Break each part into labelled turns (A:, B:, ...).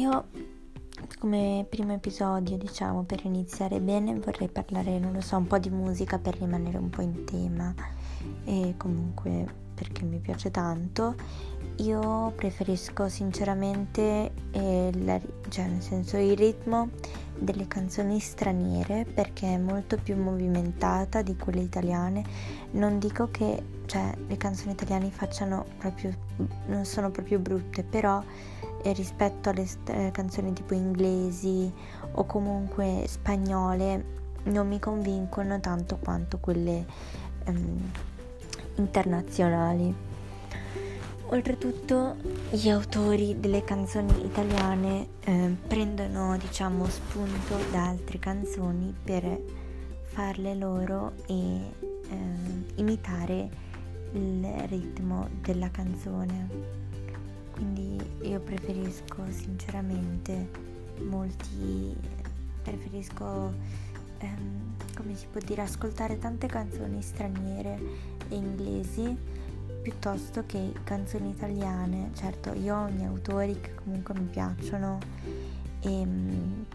A: io come primo episodio, diciamo, per iniziare bene, vorrei parlare, non lo so, un po' di musica per rimanere un po' in tema e comunque perché mi piace tanto. Io preferisco sinceramente, eh, cioè nel senso il ritmo delle canzoni straniere perché è molto più movimentata di quelle italiane. Non dico che cioè, le canzoni italiane facciano proprio, non sono proprio brutte, però eh, rispetto alle st- canzoni tipo inglesi o comunque spagnole non mi convincono tanto quanto quelle ehm, internazionali. Oltretutto gli autori delle canzoni italiane eh, prendono diciamo spunto da altre canzoni per farle loro e eh, imitare il ritmo della canzone. Quindi io preferisco sinceramente molti preferisco ehm, come si può dire ascoltare tante canzoni straniere e inglesi piuttosto che canzoni italiane. Certo, io ho i miei autori che comunque mi piacciono e ehm,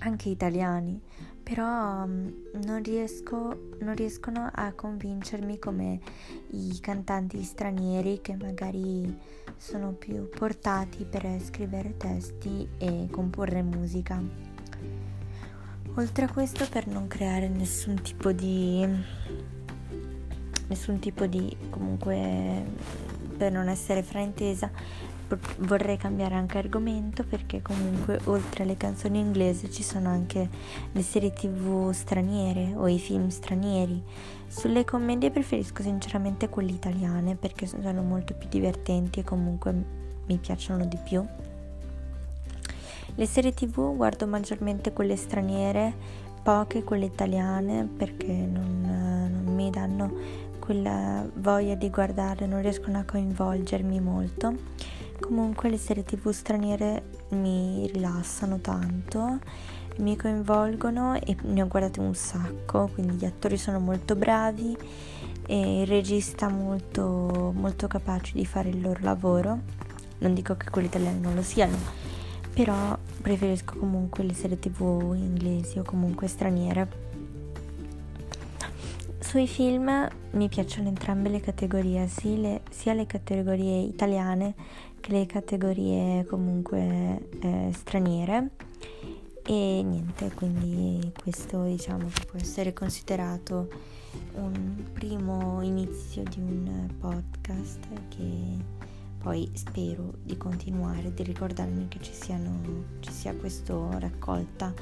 A: anche italiani, però mm, non, riesco, non riescono a convincermi come i cantanti stranieri che magari sono più portati per scrivere testi e comporre musica. Oltre a questo per non creare nessun tipo di nessun tipo di comunque per non essere fraintesa vorrei cambiare anche argomento perché comunque oltre alle canzoni inglesi ci sono anche le serie tv straniere o i film stranieri. Sulle commedie preferisco sinceramente quelle italiane perché sono molto più divertenti e comunque mi piacciono di più. Le serie tv guardo maggiormente quelle straniere poche quelle italiane perché non, mi danno quella voglia di guardare, non riescono a coinvolgermi molto. Comunque le serie tv straniere mi rilassano tanto, mi coinvolgono e ne ho guardate un sacco, quindi gli attori sono molto bravi e il regista molto, molto capace di fare il loro lavoro. Non dico che quelli italiani non lo siano, però preferisco comunque le serie tv inglesi o comunque straniere sui film mi piacciono entrambe le categorie, sia le, categorie italiane che le categorie comunque eh, straniere. E niente, quindi questo diciamo che può essere considerato un primo inizio di un podcast che poi spero di continuare, di ricordarmi che ci, siano, ci sia questa raccolta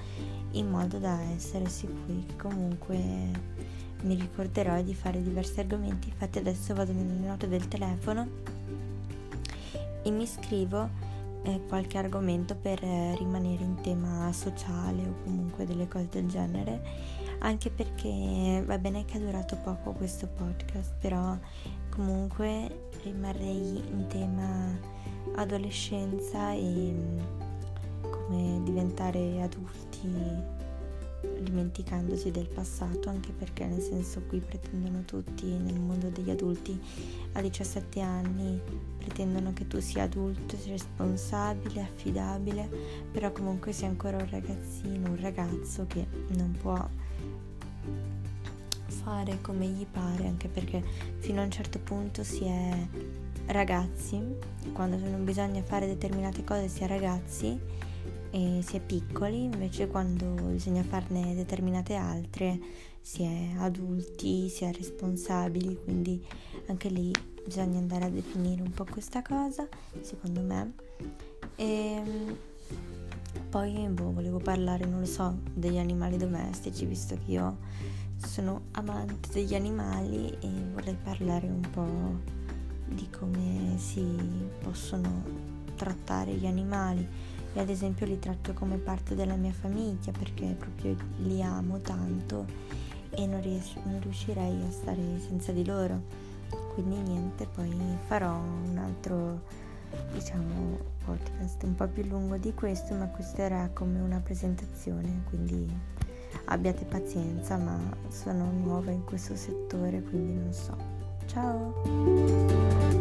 A: in modo da essere sicuri che comunque mi ricorderò di fare diversi argomenti, infatti adesso vado nelle note del telefono e mi scrivo eh, qualche argomento per eh, rimanere in tema sociale o comunque delle cose del genere, anche perché va bene che è durato poco questo podcast, però comunque rimarrei in tema adolescenza e mm, come diventare adulti dimenticandosi del passato, anche perché nel senso qui pretendono tutti nel mondo degli adulti a 17 anni, pretendono che tu sia adulto, sia responsabile, affidabile, però comunque sei ancora un ragazzino, un ragazzo che non può fare come gli pare, anche perché fino a un certo punto si è ragazzi, quando non bisogna fare determinate cose si è ragazzi e si è piccoli, invece quando bisogna farne determinate altre si è adulti, si è responsabili, quindi anche lì bisogna andare a definire un po' questa cosa, secondo me. E ehm, poi boh, volevo parlare, non lo so, degli animali domestici, visto che io sono amante degli animali e vorrei parlare un po' di come si possono trattare gli animali e ad esempio li tratto come parte della mia famiglia perché proprio li amo tanto e non, ries- non riuscirei a stare senza di loro. Quindi niente, poi farò un altro diciamo podcast un po' più lungo di questo, ma questo era come una presentazione, quindi abbiate pazienza, ma sono nuova in questo settore, quindi non so. Ciao!